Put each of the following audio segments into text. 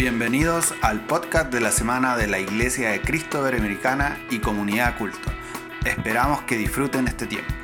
Bienvenidos al podcast de la semana de la Iglesia de Cristo Americana y Comunidad Culto. Esperamos que disfruten este tiempo.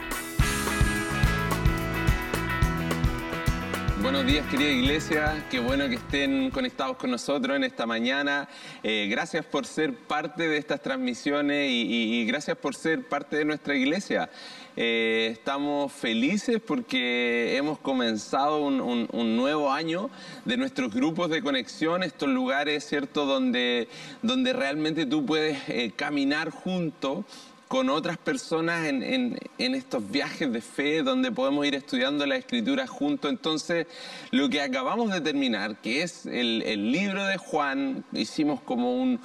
Buenos días querida iglesia, qué bueno que estén conectados con nosotros en esta mañana. Eh, gracias por ser parte de estas transmisiones y, gracias por ser parte de nuestra iglesia. Eh, estamos felices porque hemos comenzado un, nuevo año de nuestros grupos de conexión, estos lugares, ¿cierto?, donde, donde realmente tú puedes eh, caminar junto con otras personas en, estos viajes de fe donde podemos ir estudiando la escritura juntos. Entonces, lo que acabamos de terminar, que es el, libro de Juan, hicimos como un,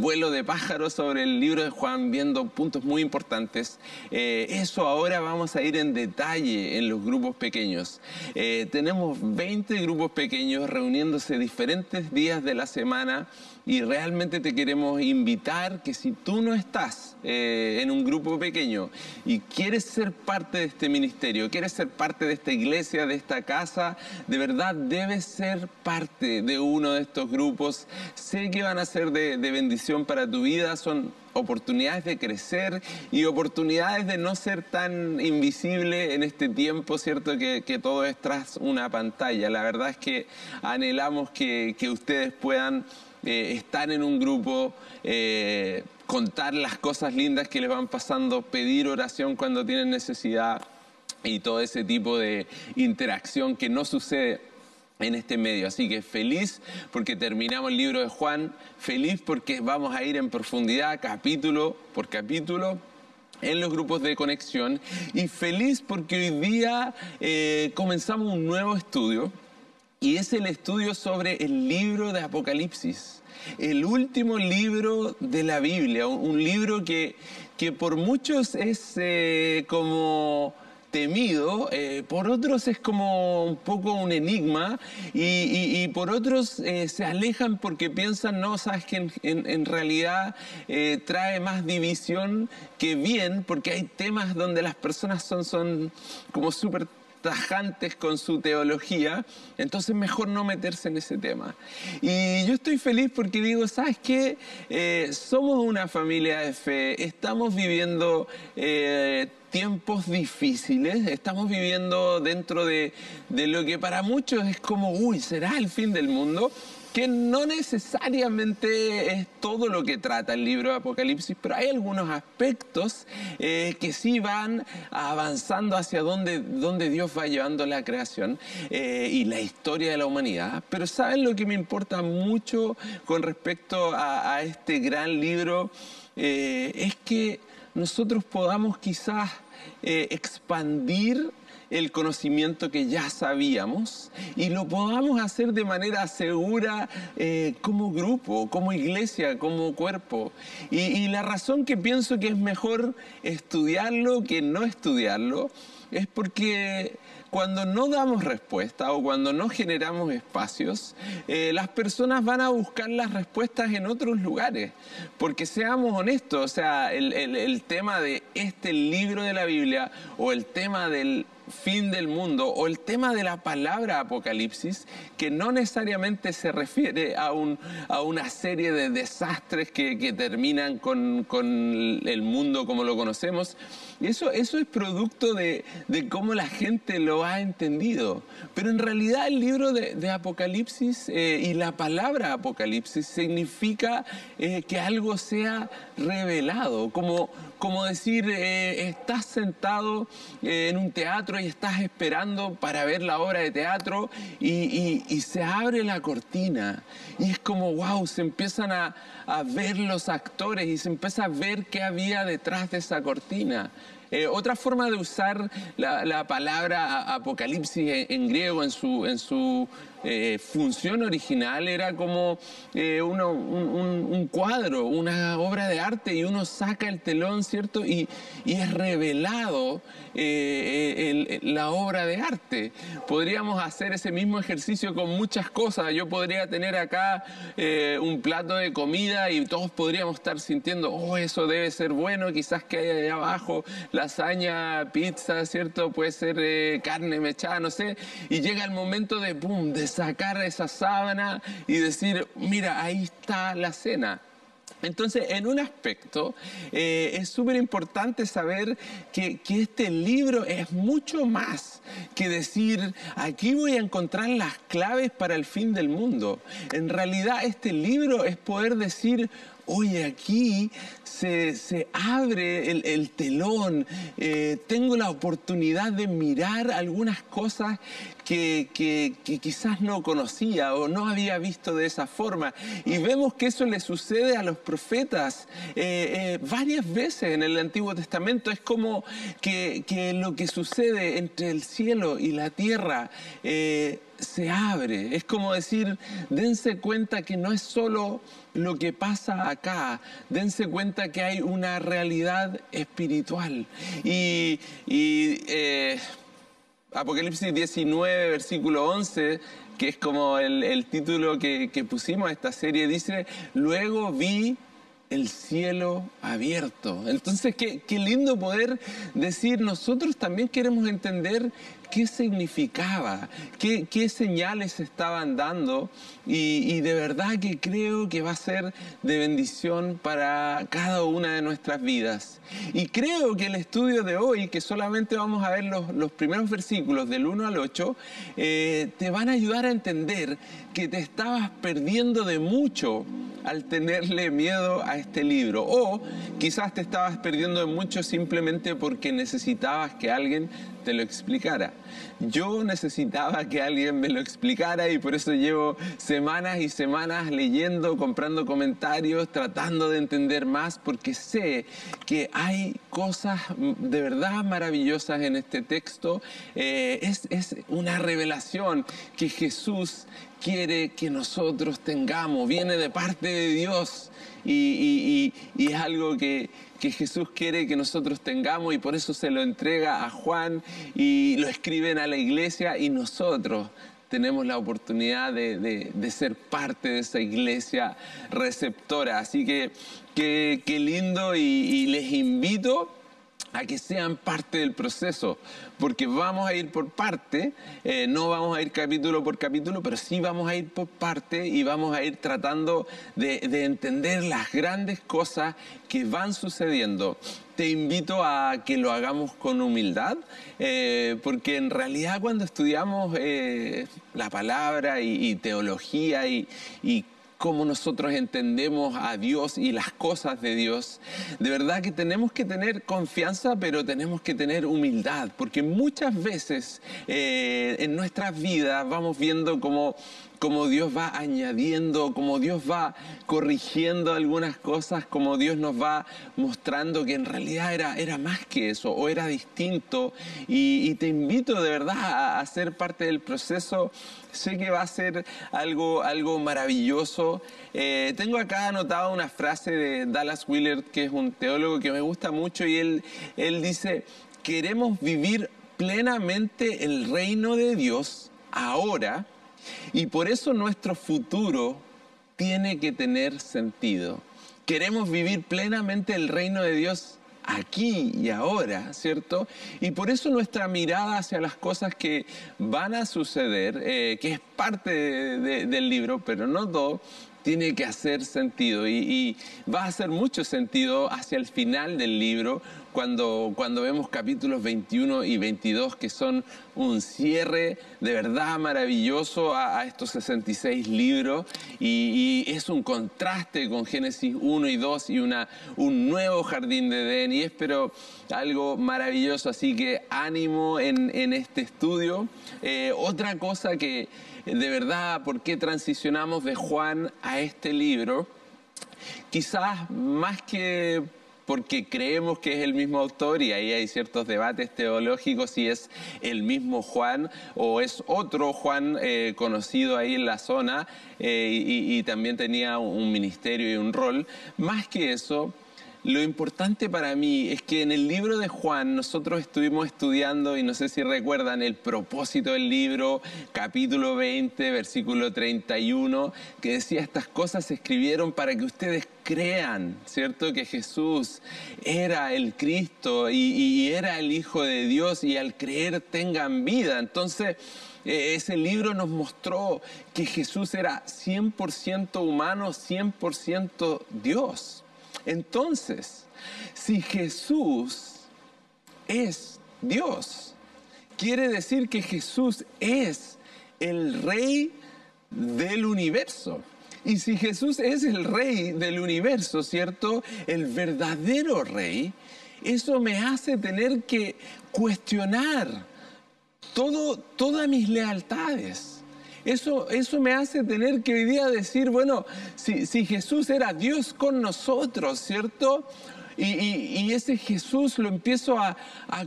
vuelo de pájaros sobre el libro de Juan, viendo puntos muy importantes. Eh, eso ahora vamos a ir en detalle en los grupos pequeños. Eh, tenemos 20 grupos pequeños reuniéndose diferentes días de la semana y realmente te queremos invitar que si tú no estás eh, en un grupo pequeño y quieres ser parte de este ministerio, quieres ser parte de esta iglesia, de esta casa, de verdad debes ser parte de uno de estos grupos. Sé que van a ser de, bendición para tu vida, son oportunidades de crecer y oportunidades de no ser tan invisible en este tiempo, ¿cierto? Que, todo es tras una pantalla. La verdad es que anhelamos que, ustedes puedan eh, estar en un grupo, eh, contar las cosas lindas que les van pasando, pedir oración cuando tienen necesidad y todo ese tipo de interacción que no sucede en este medio. Así que feliz porque terminamos el libro de Juan, feliz porque vamos a ir en profundidad capítulo por capítulo en los grupos de conexión y feliz porque hoy día eh, comenzamos un nuevo estudio y es el estudio sobre el libro de Apocalipsis, el último libro de la Biblia, un libro que, que por muchos es eh, como temido, eh, por otros es como un poco un enigma y, por otros eh, se alejan porque piensan, no, sabes que en, realidad trae más división que bien, porque hay temas donde las personas son, son como súper tajantes con su teología, entonces mejor no meterse en ese tema. Y yo estoy feliz porque digo, ¿sabes qué? Eh, somos una familia de fe, estamos viviendo... Eh, tiempos difíciles, estamos viviendo dentro de, de lo que para muchos es como, uy, ¿será el fin del mundo? Que no necesariamente es todo lo que trata el libro de Apocalipsis, pero hay algunos aspectos eh, que sí van avanzando hacia donde, Dios va llevando la creación eh, y la historia de la humanidad. Pero ¿saben lo que me importa mucho con respecto a, este gran libro? Eh, es que nosotros podamos quizás expandir el conocimiento que ya sabíamos y lo podamos hacer de manera segura eh, como grupo, como iglesia, como cuerpo. Y, la razón que pienso que es mejor estudiarlo que no estudiarlo es porque cuando no damos respuesta o cuando no generamos espacios, eh, las personas van a buscar las respuestas en otros lugares. Porque seamos honestos, o sea, el tema de este libro de la Biblia o el tema del fin del mundo o el tema de la palabra apocalipsis, que no necesariamente se refiere a, un, a una serie de desastres que, terminan con, el mundo como lo conocemos. Eso, eso es producto de, cómo la gente lo ha entendido. Pero en realidad el libro de, Apocalipsis eh, y la palabra Apocalipsis significa eh, que algo sea revelado, como como decir, eh, estás sentado eh, en un teatro y estás esperando para ver la obra de teatro y, se abre la cortina y es como, wow, se empiezan a, ver los actores y se empieza a ver qué había detrás de esa cortina. Eh, otra forma de usar la, palabra apocalipsis en, griego en su, en su eh, función original era como eh, un, cuadro, una obra de arte y uno saca el telón, ¿cierto? Y, es revelado eh, la obra de arte. Podríamos hacer ese mismo ejercicio con muchas cosas. Yo podría tener acá un plato de comida y todos podríamos estar sintiendo, oh, eso debe ser bueno, quizás que hay allá abajo lasaña, pizza, ¿cierto? Puede ser carne mechada, no sé. Y llega el momento de, de sacar esa sábana y decir, mira, ahí está la cena. Entonces, en un aspecto, eh, es súper importante saber que, que, este libro es mucho más que decir, aquí voy a encontrar las claves para el fin del mundo. En realidad, este libro es poder decir, oye, aquí se, abre el, telón, eh, tengo la oportunidad de mirar algunas cosas que, quizás no conocía o no había visto de esa forma. Y vemos que eso le sucede a los profetas eh, eh, varias veces en el Antiguo Testamento. Es como que, lo que sucede entre el cielo y la tierra se abre. Es como decir, dense cuenta que no es solo lo que pasa acá, dense cuenta que hay una realidad espiritual. Y, eh, Apocalipsis 19, versículo 11, que es como el, título que, que pusimos a esta serie, dice, luego vi el cielo abierto. Entonces, qué, qué, lindo poder decir, nosotros también queremos entender qué significaba, qué, señales estaban dando y, de verdad que creo que va a ser de bendición para cada una de nuestras vidas. Y creo que el estudio de hoy, que solamente vamos a ver los, los primeros versículos del 1 al 8, eh, te van a ayudar a entender que te estabas perdiendo de mucho al tenerle miedo a este libro. O quizás te estabas perdiendo mucho simplemente porque necesitabas que alguien te lo explicara. Yo necesitaba que alguien me lo explicara y por eso llevo semanas y semanas leyendo, comprando comentarios, tratando de entender más, porque sé que hay cosas de verdad maravillosas en este texto. Eh, es, es una revelación que Jesús quiere que nosotros tengamos, viene de parte de Dios y, es algo que, Jesús quiere que nosotros tengamos y por eso se lo entrega a Juan y lo escriben a la iglesia y nosotros tenemos la oportunidad de, ser parte de esa iglesia receptora. Así que qué lindo y les invito a que sean parte del proceso, porque vamos a ir por parte, eh, no vamos a ir capítulo por capítulo, pero sí vamos a ir por parte y vamos a ir tratando de, entender las grandes cosas que van sucediendo. Te invito a que lo hagamos con humildad, eh, porque en realidad cuando estudiamos eh, la palabra y, teología y, y cómo nosotros entendemos a Dios y las cosas de Dios. De verdad que tenemos que tener confianza, pero tenemos que tener humildad, porque muchas veces eh, en nuestras vidas vamos viendo como como Dios va añadiendo, como Dios va corrigiendo algunas cosas, como Dios nos va mostrando que en realidad era, era más que eso o era distinto. Y, te invito de verdad a, ser parte del proceso. Sé que va a ser algo, algo maravilloso. Eh, tengo acá anotada una frase de Dallas Willard, que es un teólogo que me gusta mucho, y él, él dice, queremos vivir plenamente el reino de Dios ahora y por eso nuestro futuro tiene que tener sentido. Queremos vivir plenamente el reino de Dios aquí y ahora, ¿cierto? Y por eso nuestra mirada hacia las cosas que van a suceder, eh, que es parte del libro, pero no todo, tiene que hacer sentido y, va a hacer mucho sentido hacia el final del libro cuando, vemos capítulos 21 y 22 que son un cierre de verdad maravilloso a, estos 66 libros y, es un contraste con Génesis 1 y 2 y una, un nuevo jardín de Edén y es pero algo maravilloso, así que ánimo en, este estudio. Eh, otra cosa que de verdad por qué transicionamos de Juan a este libro. Quizás más que porque creemos que es el mismo autor y ahí hay ciertos debates teológicos si es el mismo Juan o es otro Juan eh, conocido ahí en la zona eh, y, también tenía un ministerio y un rol. Más que eso, lo importante para mí es que en el libro de Juan nosotros estuvimos estudiando, y no sé si recuerdan, el propósito del libro, capítulo 20, versículo 31, que decía estas cosas se escribieron para que ustedes crean, ¿cierto? Que Jesús era el Cristo y, y era el Hijo de Dios y al creer tengan vida. Entonces, e, ese libro nos mostró que Jesús era 100% humano, 100% Dios. Entonces, si Jesús es Dios, quiere decir que Jesús es el rey del universo. Y si Jesús es el rey del universo, ¿cierto? El verdadero rey, eso me hace tener que cuestionar todo, todas mis lealtades eso, eso me hace tener que hoy día decir, bueno, si, Jesús era Dios con nosotros, ¿cierto? Y, ese Jesús lo empiezo a,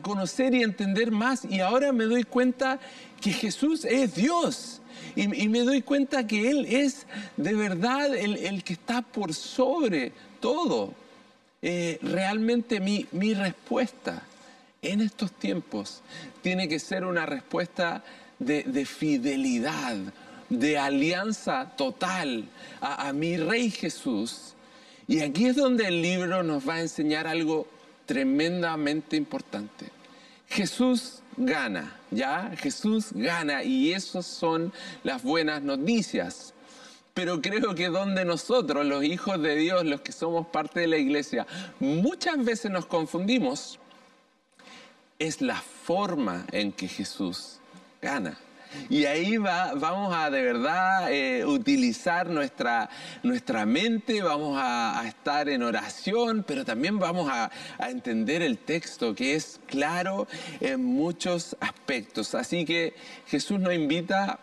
conocer y entender más y ahora me doy cuenta que Jesús es Dios. Y, me doy cuenta que Él es de verdad el, que está por sobre todo. Eh, realmente mi, mi respuesta en estos tiempos tiene que ser una respuesta de, fidelidad, de alianza total a, mi Rey Jesús. Y aquí es donde el libro nos va a enseñar algo tremendamente importante. Jesús gana, ¿ya? Jesús gana y esas son las buenas noticias. Pero creo que donde nosotros, los hijos de Dios, los que somos parte de la iglesia, muchas veces nos confundimos, es la forma en que Jesús gana. Y ahí va, vamos a de verdad eh, utilizar nuestra, nuestra mente, vamos a, estar en oración, pero también vamos a, a, entender el texto que es claro en muchos aspectos. Así que Jesús nos invita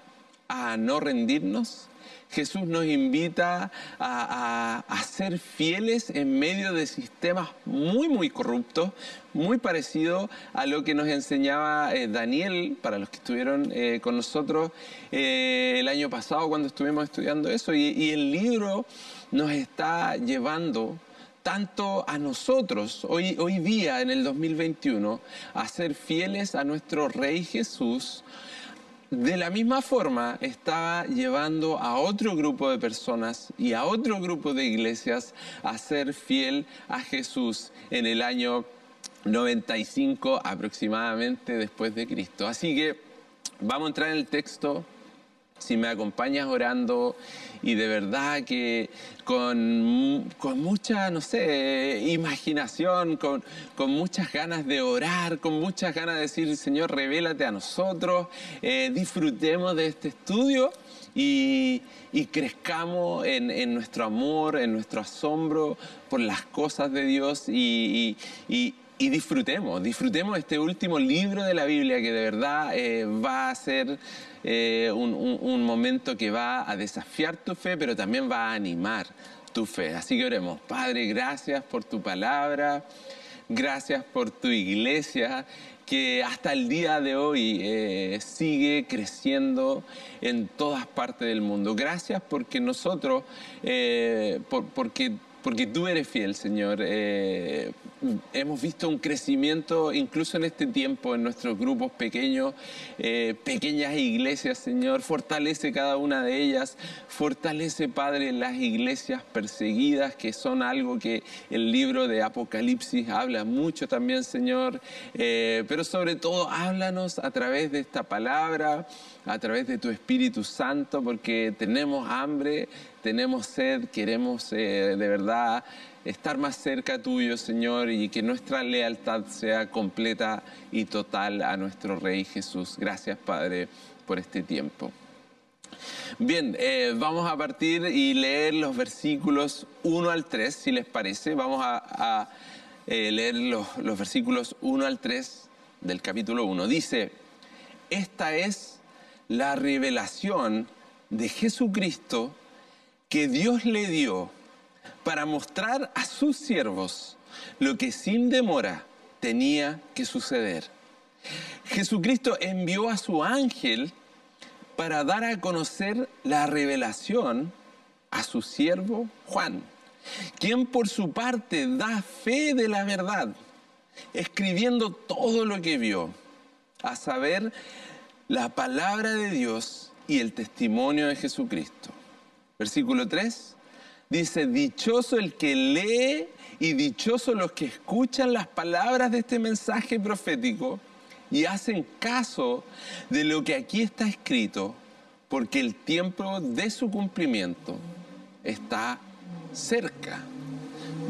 a no rendirnos, Jesús nos invita a, ser fieles en medio de sistemas muy, muy corruptos, muy parecido a lo que nos enseñaba eh, Daniel, para los que estuvieron eh, con nosotros eh, el año pasado cuando estuvimos estudiando eso. Y, y el libro nos está llevando tanto a nosotros, hoy, hoy día en el 2021, a ser fieles a nuestro Rey Jesús, de la misma forma estaba llevando a otro grupo de personas y a otro grupo de iglesias a ser fiel a Jesús en el año 95 aproximadamente después de Cristo. Así que vamos a entrar en el texto si me acompañas orando y de verdad que con, mucha, no sé, imaginación, con, muchas ganas de orar, con muchas ganas de decir, Señor, revélate a nosotros, eh, disfrutemos de este estudio y, crezcamos en, nuestro amor, en nuestro asombro por las cosas de Dios y, disfrutemos, disfrutemos este último libro de la Biblia que de verdad eh, va a ser eh, un, momento que va a desafiar tu fe, pero también va a animar tu fe. Así que oremos, Padre, gracias por tu palabra, gracias por tu iglesia que hasta el día de hoy eh, sigue creciendo en todas partes del mundo. Gracias porque nosotros, porque porque tú eres fiel, Señor. Hemos visto un crecimiento incluso en este tiempo en nuestros grupos pequeños, eh, pequeñas iglesias, Señor. Fortalece cada una de ellas. Fortalece, Padre, las iglesias perseguidas, que son algo que el libro de Apocalipsis habla mucho también, Señor. Eh, pero sobre todo, háblanos a través de esta palabra a través de tu Espíritu Santo, porque tenemos hambre, tenemos sed, queremos eh, de verdad estar más cerca tuyo, Señor, y que nuestra lealtad sea completa y total a nuestro Rey Jesús. Gracias, Padre, por este tiempo. Bien, eh, vamos a partir y leer los versículos 1 al 3, si les parece. Vamos a, eh, leer los, los versículos 1 al 3 del capítulo 1. Dice, esta es la revelación de Jesucristo que Dios le dio para mostrar a sus siervos lo que sin demora tenía que suceder. Jesucristo envió a su ángel para dar a conocer la revelación a su siervo Juan, quien por su parte da fe de la verdad, escribiendo todo lo que vio, a saber, la palabra de Dios y el testimonio de Jesucristo. Versículo 3 dice, dichoso el que lee y dichoso los que escuchan las palabras de este mensaje profético y hacen caso de lo que aquí está escrito, porque el tiempo de su cumplimiento está cerca.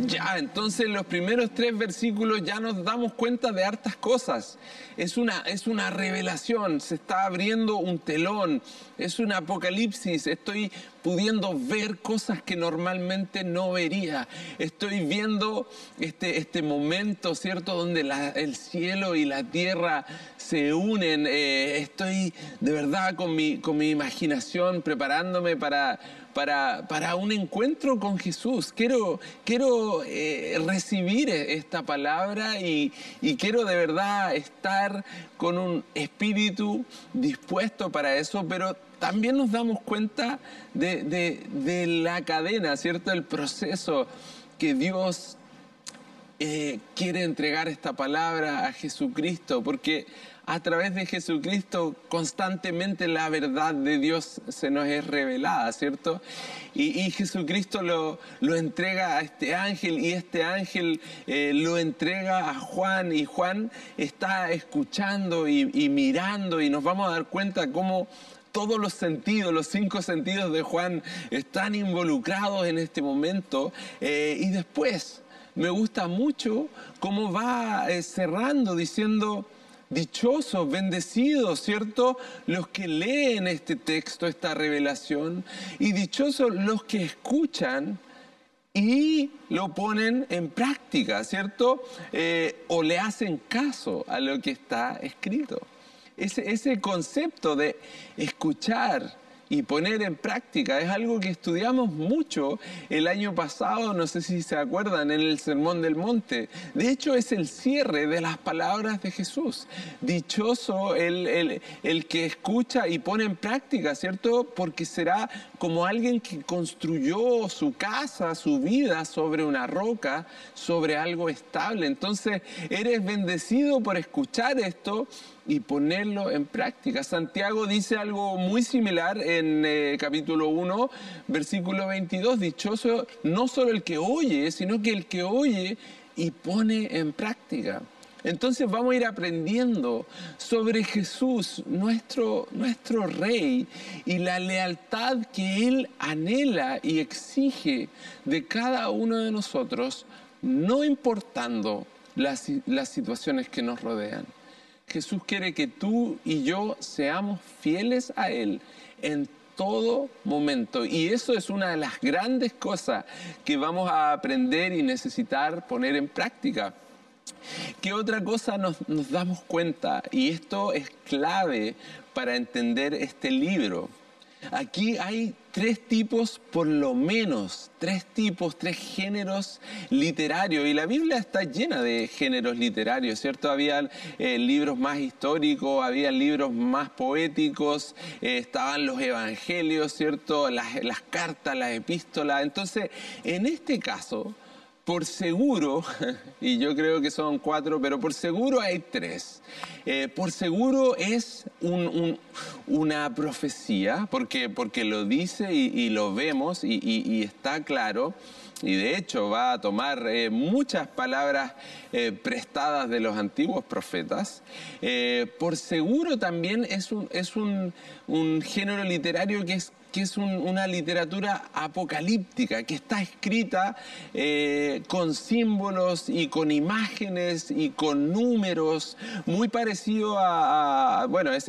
Ya, entonces en los primeros tres versículos ya nos damos cuenta de hartas cosas. Es una, es una revelación, se está abriendo un telón, es un apocalipsis, estoy pudiendo ver cosas que normalmente no vería. Estoy viendo este, este momento, ¿cierto?, donde el cielo y la tierra se unen. Eh, estoy de verdad con mi, con mi imaginación preparándome para para, un encuentro con Jesús. Quiero, quiero eh, recibir esta palabra y, quiero de verdad estar con un espíritu dispuesto para eso, pero también nos damos cuenta de, la cadena, ¿cierto? El proceso que Dios eh, quiere entregar esta palabra a Jesucristo, porque a través de Jesucristo constantemente la verdad de Dios se nos es revelada, ¿cierto? Y, Jesucristo lo, lo, entrega a este ángel y este ángel eh, lo entrega a Juan y Juan está escuchando y, mirando y nos vamos a dar cuenta cómo todos los sentidos, los cinco sentidos de Juan están involucrados en este momento eh, y después me gusta mucho cómo va eh, cerrando diciendo Dichosos, bendecidos, ¿cierto? Los que leen este texto, esta revelación, y dichosos los que escuchan y lo ponen en práctica, ¿cierto? Eh, o le hacen caso a lo que está escrito. Ese, ese concepto de escuchar, y poner en práctica. Es algo que estudiamos mucho el año pasado, no sé si se acuerdan, en el Sermón del Monte. De hecho, es el cierre de las palabras de Jesús. Dichoso el, el, que escucha y pone en práctica, ¿cierto? Porque será como alguien que construyó su casa, su vida sobre una roca, sobre algo estable. Entonces, eres bendecido por escuchar esto y ponerlo en práctica. Santiago dice algo muy similar en eh, capítulo 1, versículo 22, dichoso no solo el que oye, sino que el que oye y pone en práctica. Entonces vamos a ir aprendiendo sobre Jesús, nuestro, nuestro Rey, y la lealtad que Él anhela y exige de cada uno de nosotros, no importando las, las situaciones que nos rodean. Jesús quiere que tú y yo seamos fieles a Él en todo momento. Y eso es una de las grandes cosas que vamos a aprender y necesitar poner en práctica. ¿Qué otra cosa nos, damos cuenta? Y esto es clave para entender este libro. Aquí hay tres tipos, por lo menos, tres tipos, tres géneros literarios. Y la Biblia está llena de géneros literarios, ¿cierto? Había eh, libros más históricos, había libros más poéticos, eh, estaban los evangelios, ¿cierto? Las, las cartas, las epístolas. Entonces, en este caso, por seguro, y yo creo que son cuatro, pero por seguro hay tres. Eh, por seguro es una profecía, porque, porque lo dice y, lo vemos y, está claro. Y de hecho va a tomar eh, muchas palabras eh, prestadas de los antiguos profetas. por seguro también es un, es un género literario que es que es una literatura apocalíptica, que está escrita eh, con símbolos y con imágenes y con números, muy parecido a, bueno, es,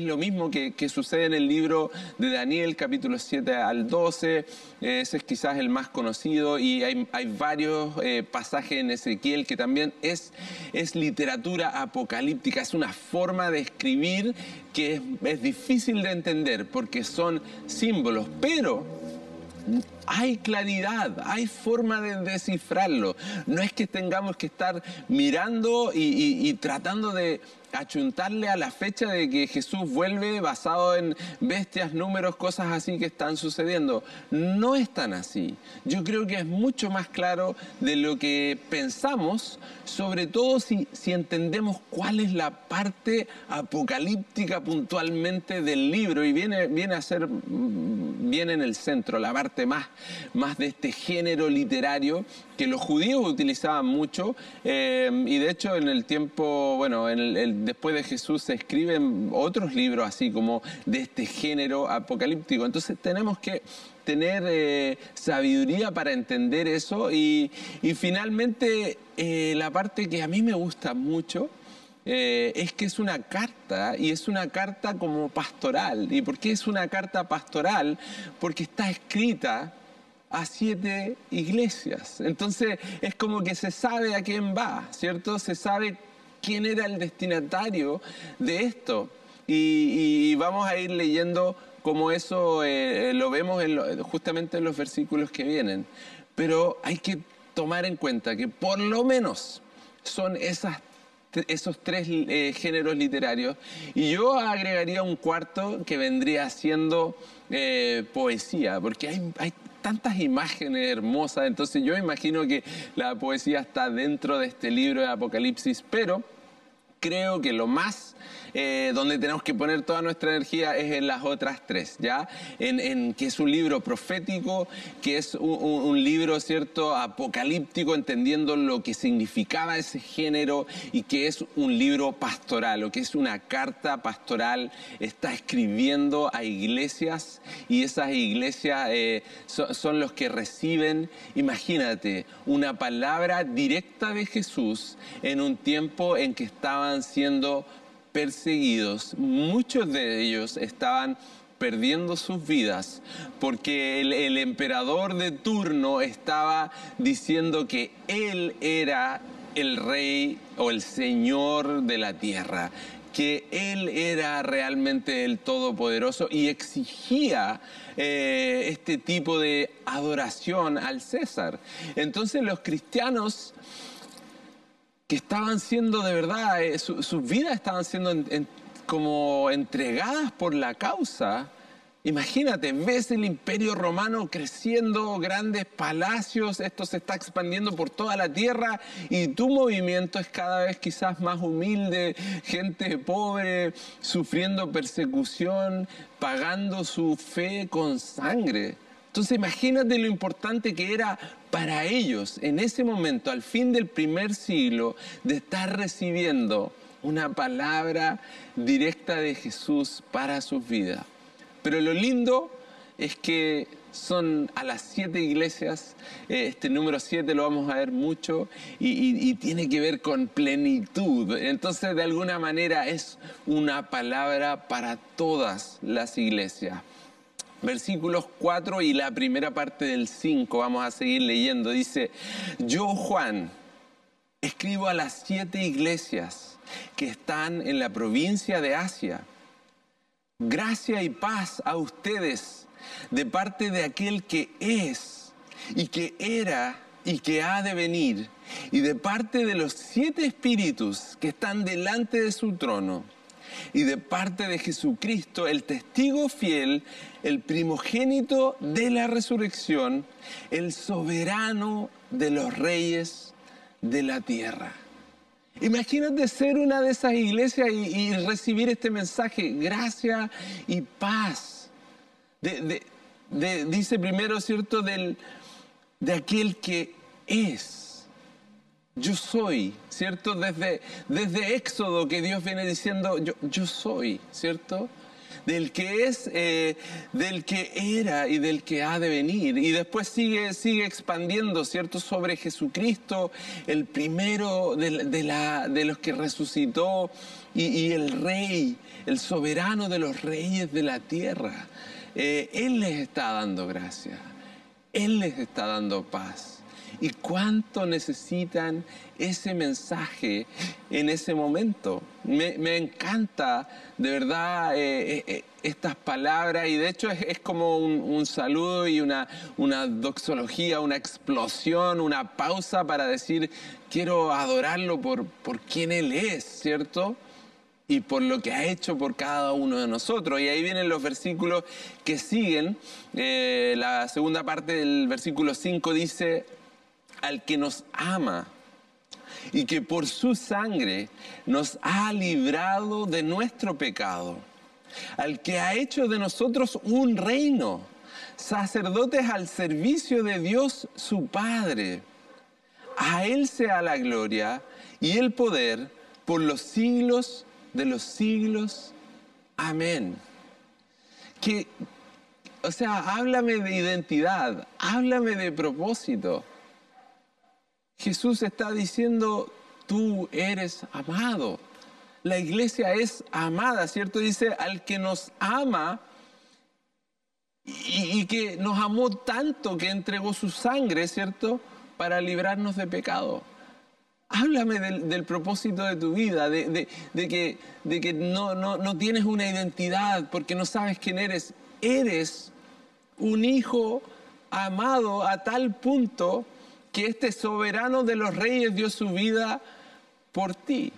lo mismo que, sucede en el libro de Daniel, capítulo 7 al 12, ese es quizás el más conocido, y hay, varios eh, pasajes en Ezequiel que también es, es literatura apocalíptica, es una forma de escribir que es, difícil de entender porque son símbolos, pero hay claridad, hay forma de descifrarlo. No es que tengamos que estar mirando y, tratando de achuntarle a la fecha de que Jesús vuelve basado en bestias, números, cosas así que están sucediendo. No es tan así. Yo creo que es mucho más claro de lo que pensamos, sobre todo si, si entendemos cuál es la parte apocalíptica puntualmente del libro y viene, viene a ser bien en el centro, la parte más, más de este género literario que los judíos utilizaban mucho eh, y de hecho en el tiempo, bueno, después de Jesús se escriben otros libros así como de este género apocalíptico. Entonces tenemos que tener eh, sabiduría para entender eso y, finalmente eh, la parte que a mí me gusta mucho es que es una carta y es una carta como pastoral. ¿Y por qué es una carta pastoral? Porque está escrita a siete iglesias. Entonces es como que se sabe a quién va, ¿cierto? Se sabe quién era el destinatario de esto. Y, vamos a ir leyendo como eso eh, lo vemos justamente en los versículos que vienen. Pero hay que tomar en cuenta que por lo menos son esas esos tres eh, géneros literarios. Y yo agregaría un cuarto que vendría siendo eh, poesía, porque hay tantas imágenes hermosas, entonces yo imagino que la poesía está dentro de este libro de Apocalipsis, pero creo que lo más eh, donde tenemos que poner toda nuestra energía es en las otras tres, ¿ya? En, que es un libro profético, que es un, libro, ¿cierto?, apocalíptico, entendiendo lo que significaba ese género y que es un libro pastoral, o que es una carta pastoral, está escribiendo a iglesias y esas iglesias eh, son los que reciben, imagínate, una palabra directa de Jesús en un tiempo en que estaban siendo perseguidos, muchos de ellos estaban perdiendo sus vidas porque el, emperador de turno estaba diciendo que él era el rey o el señor de la tierra, que él era realmente el todopoderoso y exigía eh, este tipo de adoración al César. Entonces los cristianos que estaban siendo de verdad, eh, sus vidas estaban siendo como entregadas por la causa. Imagínate, ves el imperio romano creciendo, grandes palacios, esto se está expandiendo por toda la tierra y tu movimiento es cada vez quizás más humilde, gente pobre, sufriendo persecución, pagando su fe con sangre. Entonces imagínate lo importante que era para ellos en ese momento, al fin del primer siglo, de estar recibiendo una palabra directa de Jesús para sus vidas. Pero lo lindo es que son a las siete iglesias, este número siete lo vamos a ver mucho y, y, tiene que ver con plenitud. Entonces de alguna manera es una palabra para todas las iglesias versículos 4 y la primera parte del 5, vamos a seguir leyendo, dice, yo Juan, escribo a las siete iglesias que están en la provincia de Asia. Gracia y paz a ustedes de parte de aquel que es y que era y que ha de venir, y de parte de los siete espíritus que están delante de su trono y de parte de Jesucristo, el testigo fiel, el primogénito de la resurrección, el soberano de los reyes de la tierra. Imagínate ser una de esas iglesias y, recibir este mensaje, gracia y paz. dice primero, ¿cierto?, del, de aquel que es yo soy, ¿cierto? Desde, desde Éxodo que Dios viene diciendo, yo, yo soy, ¿cierto? Del que es, eh, del que era y del que ha de venir. Y después sigue, sigue expandiendo, ¿cierto? Sobre Jesucristo, el primero de, la, de los que resucitó y, el rey, el soberano de los reyes de la tierra. Eh, él les está dando gracia, Él les está dando paz y cuánto necesitan ese mensaje en ese momento. Me, encanta de verdad eh, eh, eh, estas palabras y de hecho es, como un, saludo y una, doxología, una explosión, una pausa para decir quiero adorarlo por, por quien Él es, ¿cierto? y por lo que ha hecho por cada uno de nosotros. Y ahí vienen los versículos que siguen. La segunda parte del versículo 5 dice, al que nos ama y que por su sangre nos ha librado de nuestro pecado, al que ha hecho de nosotros un reino, sacerdotes al servicio de Dios su Padre. A Él sea la gloria y el poder por los siglos de los siglos. Amén. Que, o sea, háblame de identidad, háblame de propósito. Jesús está diciendo, tú eres amado. La iglesia es amada, ¿cierto? Dice, al que nos ama y, que nos amó tanto que entregó su sangre, ¿cierto? Para librarnos de pecado. Háblame del, propósito de tu vida, de, que, de que no, no tienes una identidad porque no sabes quién eres. Eres un hijo amado a tal punto que este soberano de los reyes dio su vida por ti.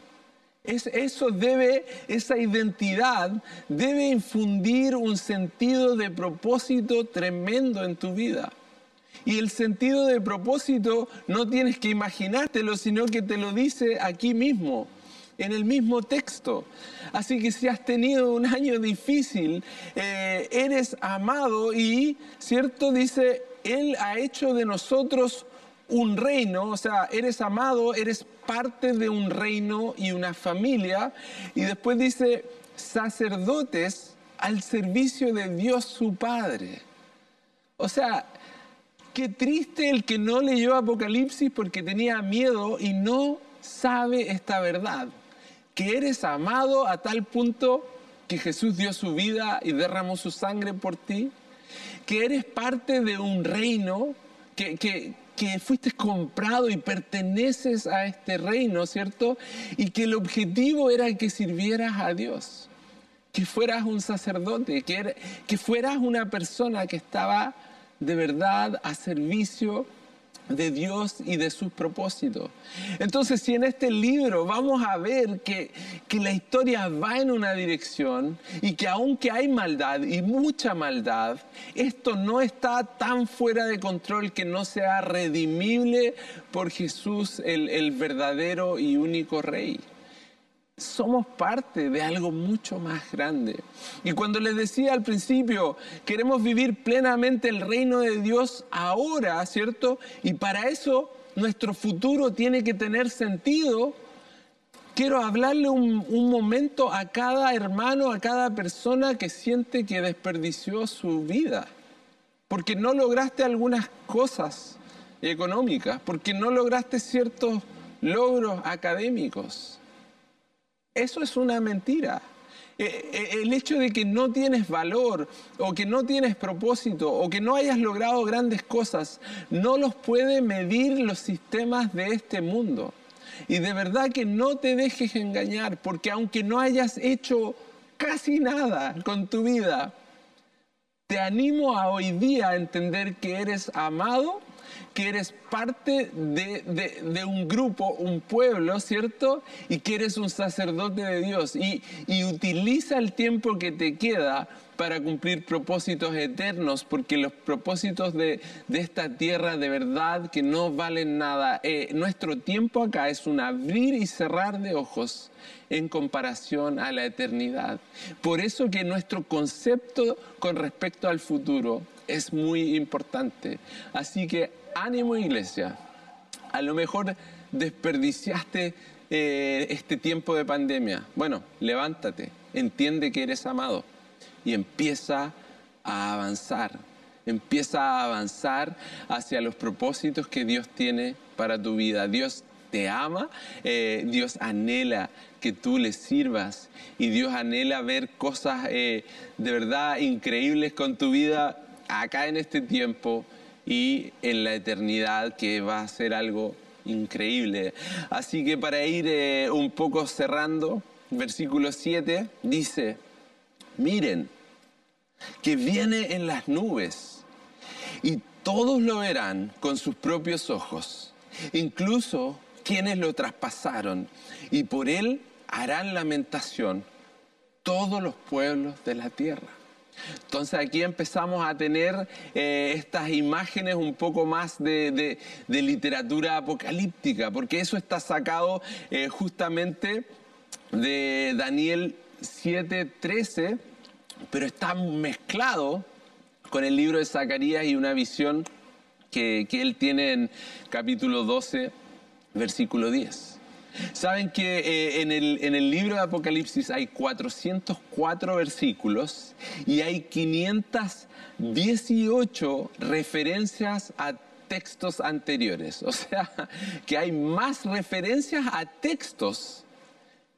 Es, eso debe, esa identidad debe infundir un sentido de propósito tremendo en tu vida. Y el sentido de propósito no tienes que imaginártelo, sino que te lo dice aquí mismo, en el mismo texto. Así que si has tenido un año difícil, eh, eres amado y, ¿cierto? Dice, Él ha hecho de nosotros un reino, o sea, eres amado, eres parte de un reino y una familia. Y después dice, sacerdotes al servicio de Dios su Padre. O sea, Qué triste el que no leyó Apocalipsis porque tenía miedo y no sabe esta verdad. Que eres amado a tal punto que Jesús dio su vida y derramó su sangre por ti. Que eres parte de un reino, que, que, que fuiste comprado y perteneces a este reino, ¿cierto? Y que el objetivo era que sirvieras a Dios. Que fueras un sacerdote, que, fueras una persona que estaba de verdad a servicio de Dios y de sus propósitos. Entonces, si en este libro vamos a ver que, que, la historia va en una dirección y que aunque hay maldad y mucha maldad, esto no está tan fuera de control que no sea redimible por Jesús, el, el verdadero y único Rey somos parte de algo mucho más grande. Y cuando les decía al principio, queremos vivir plenamente el reino de Dios ahora, ¿cierto? Y para eso nuestro futuro tiene que tener sentido. Quiero hablarle un, un momento a cada hermano, a cada persona que siente que desperdició su vida, porque no lograste algunas cosas económicas, porque no lograste ciertos logros académicos eso es una mentira. Eh, eh, el hecho de que no tienes valor o que no tienes propósito o que no hayas logrado grandes cosas, no los puede medir los sistemas de este mundo. Y de verdad que no te dejes engañar, porque aunque no hayas hecho casi nada con tu vida, te animo a hoy día a entender que eres amado que eres parte de, un grupo, un pueblo, ¿cierto? Y que eres un sacerdote de Dios. Y, utiliza el tiempo que te queda para cumplir propósitos eternos, porque los propósitos de, esta tierra de verdad que no valen nada. Eh, nuestro tiempo acá es un abrir y cerrar de ojos en comparación a la eternidad. Por eso que nuestro concepto con respecto al futuro es muy importante. Así que ánimo iglesia. A lo mejor desperdiciaste eh, este tiempo de pandemia. Bueno, levántate, entiende que eres amado y empieza a avanzar. Empieza a avanzar hacia los propósitos que Dios tiene para tu vida. Dios te ama, eh, Dios anhela que tú le sirvas y Dios anhela ver cosas eh, de verdad increíbles con tu vida acá en este tiempo y en la eternidad que va a ser algo increíble. Así que para ir eh, un poco cerrando, versículo 7 dice, miren, que viene en las nubes y todos lo verán con sus propios ojos, incluso quienes lo traspasaron, y por él harán lamentación todos los pueblos de la tierra. Entonces aquí empezamos a tener eh, estas imágenes un poco más de, literatura apocalíptica, porque eso está sacado eh, justamente de Daniel 7:13, pero está mezclado con el libro de Zacarías y una visión que, que él tiene en capítulo 12, versículo 10. Saben que eh, en, el, en, el, libro de Apocalipsis hay 404 versículos y hay 518 referencias a textos anteriores. O sea, que hay más referencias a textos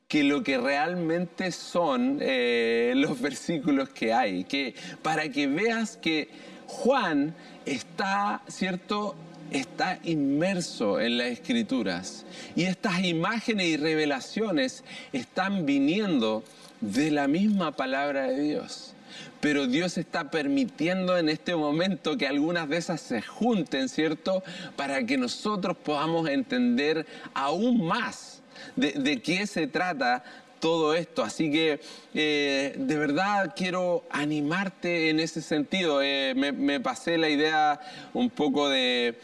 que lo que realmente son eh, los versículos que hay. Que, para que veas que Juan está, ¿cierto?, está inmerso en las escrituras y estas imágenes y revelaciones están viniendo de la misma palabra de Dios. Pero Dios está permitiendo en este momento que algunas de esas se junten, ¿cierto? Para que nosotros podamos entender aún más de, qué se trata todo esto. Así que eh, de verdad quiero animarte en ese sentido. Eh, me, pasé la idea un poco de,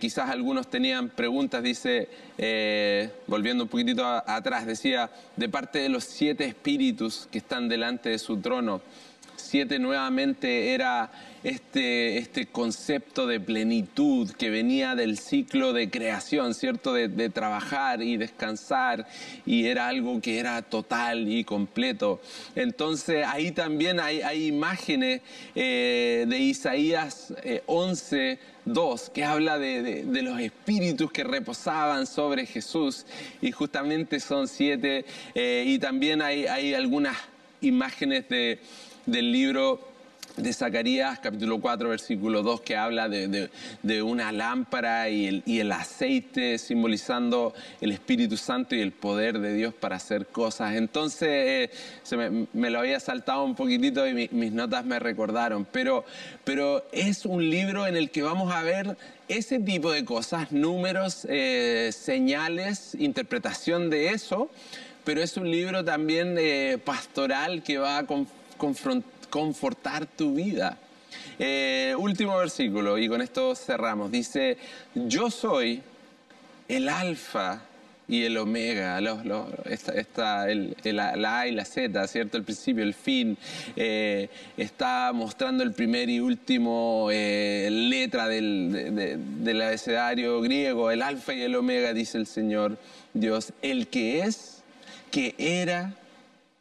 quizás algunos tenían preguntas, dice, eh, volviendo un poquitito atrás, decía, de parte de los siete espíritus que están delante de su trono. Siete nuevamente era este, este concepto de plenitud que venía del ciclo de creación, ¿cierto? De, trabajar y descansar y era algo que era total y completo. Entonces ahí también hay, imágenes eh, de Isaías 11. Eh, 2, que habla de, los espíritus que reposaban sobre Jesús, y justamente son siete, eh, y también hay, hay algunas imágenes de, del libro de Zacarías capítulo 4 versículo 2 que habla de, una lámpara y el, y el, aceite simbolizando el Espíritu Santo y el poder de Dios para hacer cosas. Entonces eh, se me, lo había saltado un poquitito y mis notas me recordaron, pero, pero es un libro en el que vamos a ver ese tipo de cosas, números, eh, señales, interpretación de eso, pero es un libro también eh, pastoral que va a confortar tu vida. Eh, último versículo, y con esto cerramos. Dice, yo soy el alfa y el omega, está, el, la A y la Z, ¿cierto? El principio, el fin. Eh, está mostrando el primer y último eh, letra del, del abecedario griego, el alfa y el omega, dice el Señor Dios, el que es, que era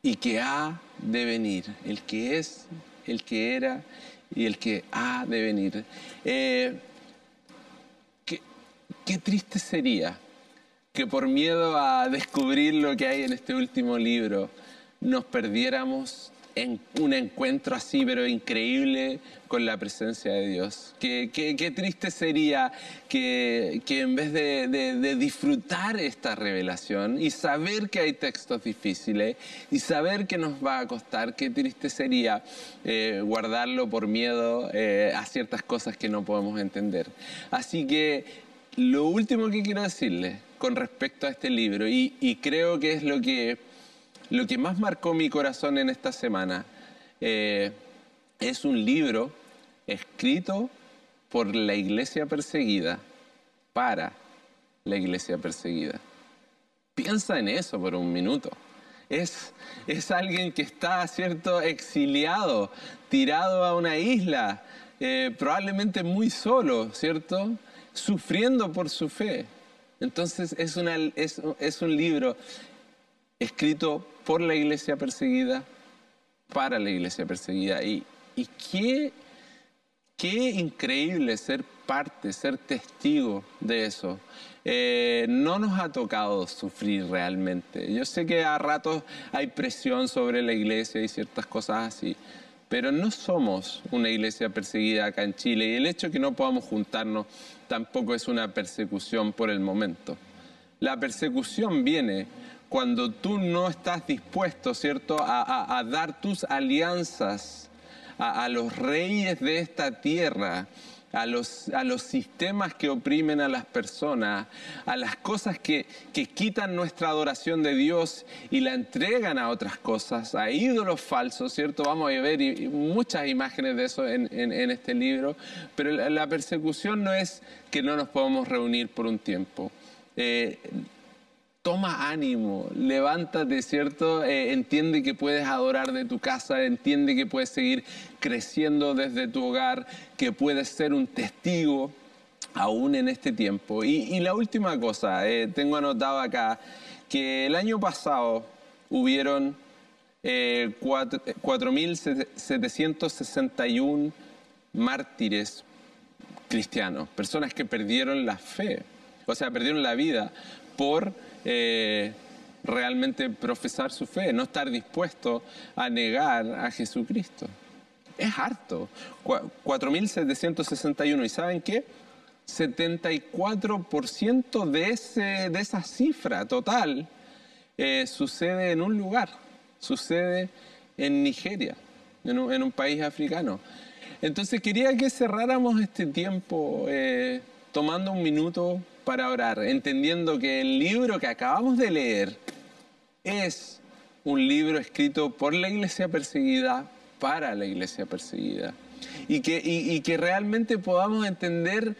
y que ha de venir, el que es, el que era y el que ha de venir. Eh, qué, qué triste sería que por miedo a descubrir lo que hay en este último libro, nos perdiéramos en un encuentro así, pero increíble, con la presencia de Dios. Qué, triste sería que, en vez de, disfrutar esta revelación y saber que hay textos difíciles y saber que nos va a costar, qué triste sería eh, guardarlo por miedo eh, a ciertas cosas que no podemos entender. Así que lo último que quiero decirle con respecto a este libro, y creo que es lo que lo que más marcó mi corazón en esta semana eh, es un libro escrito por la iglesia perseguida para la iglesia perseguida. Piensa en eso por un minuto. Es, es alguien que está, ¿cierto?, exiliado, tirado a una isla, eh, probablemente muy solo, ¿cierto?, sufriendo por su fe. Entonces es, es un libro escrito por la iglesia perseguida, para la iglesia perseguida. Y, y qué, qué increíble ser parte, ser testigo de eso. Eh, no nos ha tocado sufrir realmente. Yo sé que a ratos hay presión sobre la iglesia y ciertas cosas así, pero no somos una iglesia perseguida acá en Chile y el hecho que no podamos juntarnos tampoco es una persecución por el momento. La persecución viene cuando tú no estás dispuesto, ¿cierto?, a, dar tus alianzas a, los reyes de esta tierra a los, a los sistemas que oprimen a las personas, a las cosas que, que quitan nuestra adoración de Dios y la entregan a otras cosas, a ídolos falsos, ¿cierto? Vamos a ver muchas imágenes de eso en, en, este libro, pero la, persecución no es que no nos podamos reunir por un tiempo. Eh, toma ánimo, levántate, ¿cierto? Eh, entiende que puedes adorar de tu casa, entiende que puedes seguir creciendo desde tu hogar, que puedes ser un testigo aún en este tiempo. Y, la última cosa, eh, tengo anotado acá que el año pasado hubieron 4.761 eh, mártires cristianos, personas que perdieron la fe, o sea, perdieron la vida por eh, realmente profesar su fe, no estar dispuesto a negar a Jesucristo. Es harto. 4.761. ¿Y saben qué? 74% de, ese, de esa cifra total eh, sucede en un lugar, sucede en Nigeria, en un, país africano. Entonces quería que cerráramos este tiempo eh, tomando un minuto para orar, entendiendo que el libro que acabamos de leer es un libro escrito por la iglesia perseguida para la iglesia perseguida. Y que, que realmente podamos entender,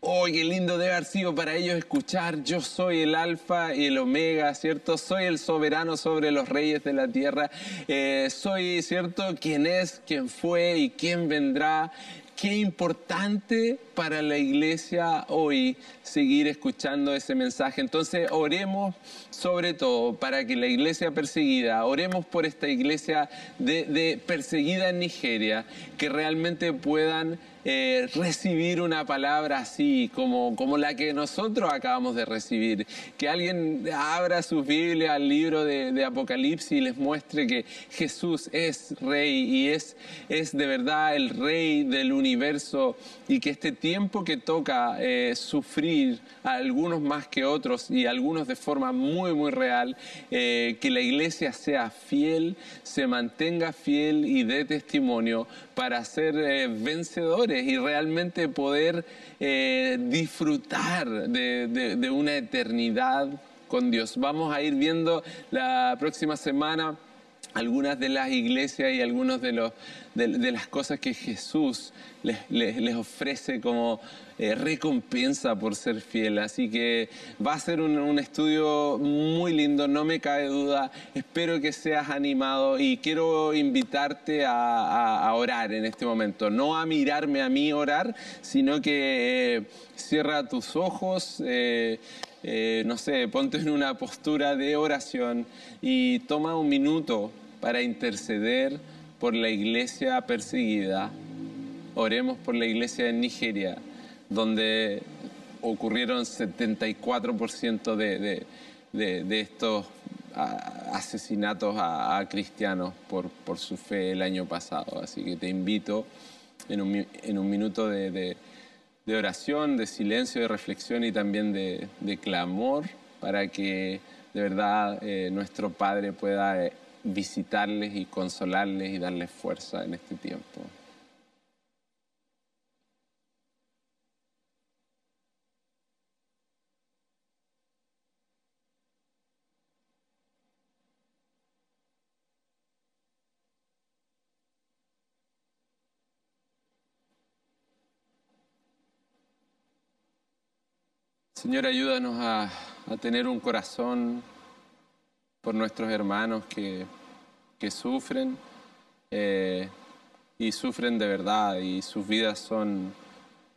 oh, qué lindo debe haber sido para ellos escuchar, yo soy el alfa y el omega, ¿cierto? Soy el soberano sobre los reyes de la tierra, eh, soy, ¿cierto? Quien es, quien fue y quién vendrá qué importante para la iglesia hoy seguir escuchando ese mensaje. Entonces oremos sobre todo para que la iglesia perseguida, oremos por esta iglesia de, perseguida en Nigeria, que realmente puedan eh, recibir una palabra así como, como la que nosotros acabamos de recibir. Que alguien abra su Biblia al libro de, Apocalipsis y les muestre que Jesús es rey y es, es de verdad el rey del universo y que este tiempo que toca eh, sufrir a algunos más que otros y algunos de forma muy, muy real, eh, que la iglesia sea fiel, se mantenga fiel y dé testimonio para ser vencedores y realmente poder eh, disfrutar de, una eternidad con Dios. Vamos a ir viendo la próxima semana algunas de las iglesias y algunas de, los, de, las cosas que Jesús les ofrece como eh, recompensa por ser fiel. Así que va a ser un, estudio muy lindo, no me cabe duda. Espero que seas animado y quiero invitarte a, orar en este momento. No a mirarme a mí orar, sino que eh, cierra tus ojos. Eh, no sé, ponte en una postura de oración y toma un minuto para interceder por la iglesia perseguida. Oremos por la iglesia en Nigeria donde ocurrieron 74% de, de, estos asesinatos a, cristianos por, por, su fe el año pasado. Así que te invito en un, en un minuto de, oración, de silencio, de reflexión y también de, clamor para que de verdad eh, nuestro Padre pueda eh, visitarles y consolarles y darles fuerza en este tiempo. Señor, ayúdanos a, tener un corazón por nuestros hermanos que, sufren eh, y sufren de verdad y sus vidas son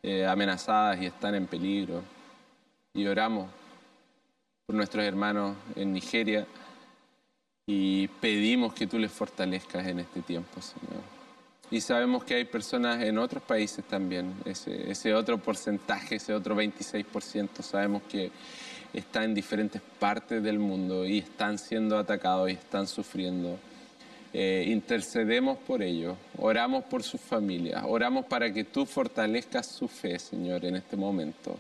eh, amenazadas y están en peligro. Y oramos por nuestros hermanos en Nigeria y pedimos que tú les fortalezcas en este tiempo, Señor. Y sabemos que hay personas en otros países también, ese, otro porcentaje, ese otro 26%, sabemos que está en diferentes partes del mundo y están siendo atacados y están sufriendo. Eh, intercedemos por ellos, oramos por sus familias, oramos para que tú fortalezcas su fe, Señor, en este momento.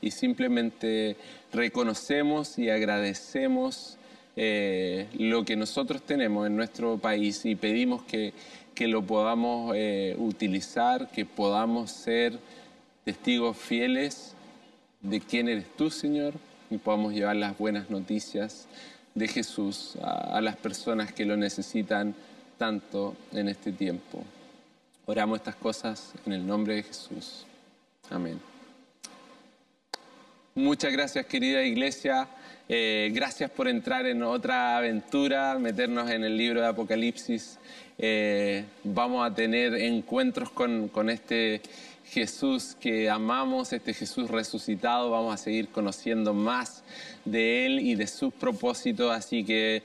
Y simplemente reconocemos y agradecemos eh, lo que nosotros tenemos en nuestro país y pedimos que que lo podamos eh, utilizar, que podamos ser testigos fieles de quién eres tú, Señor, y podamos llevar las buenas noticias de Jesús a, las personas que lo necesitan tanto en este tiempo. Oramos estas cosas en el nombre de Jesús. Amén. Muchas gracias querida iglesia. Eh, gracias por entrar en otra aventura, meternos en el libro de Apocalipsis. Eh, vamos a tener encuentros con, con este Jesús que amamos, este Jesús resucitado. Vamos a seguir conociendo más de Él y de sus propósitos. Así que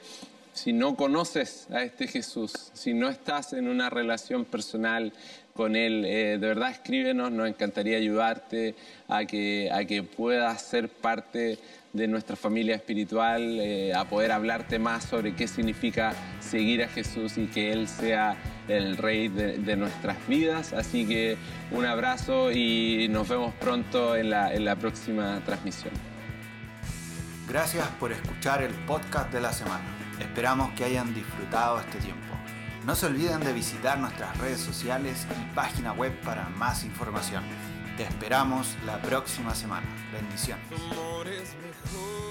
si no conoces a este Jesús, si no estás en una relación personal con Él, eh, de verdad escríbenos, nos encantaría ayudarte a que, a que puedas ser parte de nuestra familia espiritual, eh, a poder hablarte más sobre qué significa seguir a Jesús y que Él sea el Rey de, nuestras vidas. Así que un abrazo y nos vemos pronto en la, en la próxima transmisión. Gracias por escuchar el podcast de la semana. Esperamos que hayan disfrutado este tiempo. No se olviden de visitar nuestras redes sociales y página web para más información. Te esperamos la próxima semana. Bendiciones. cold.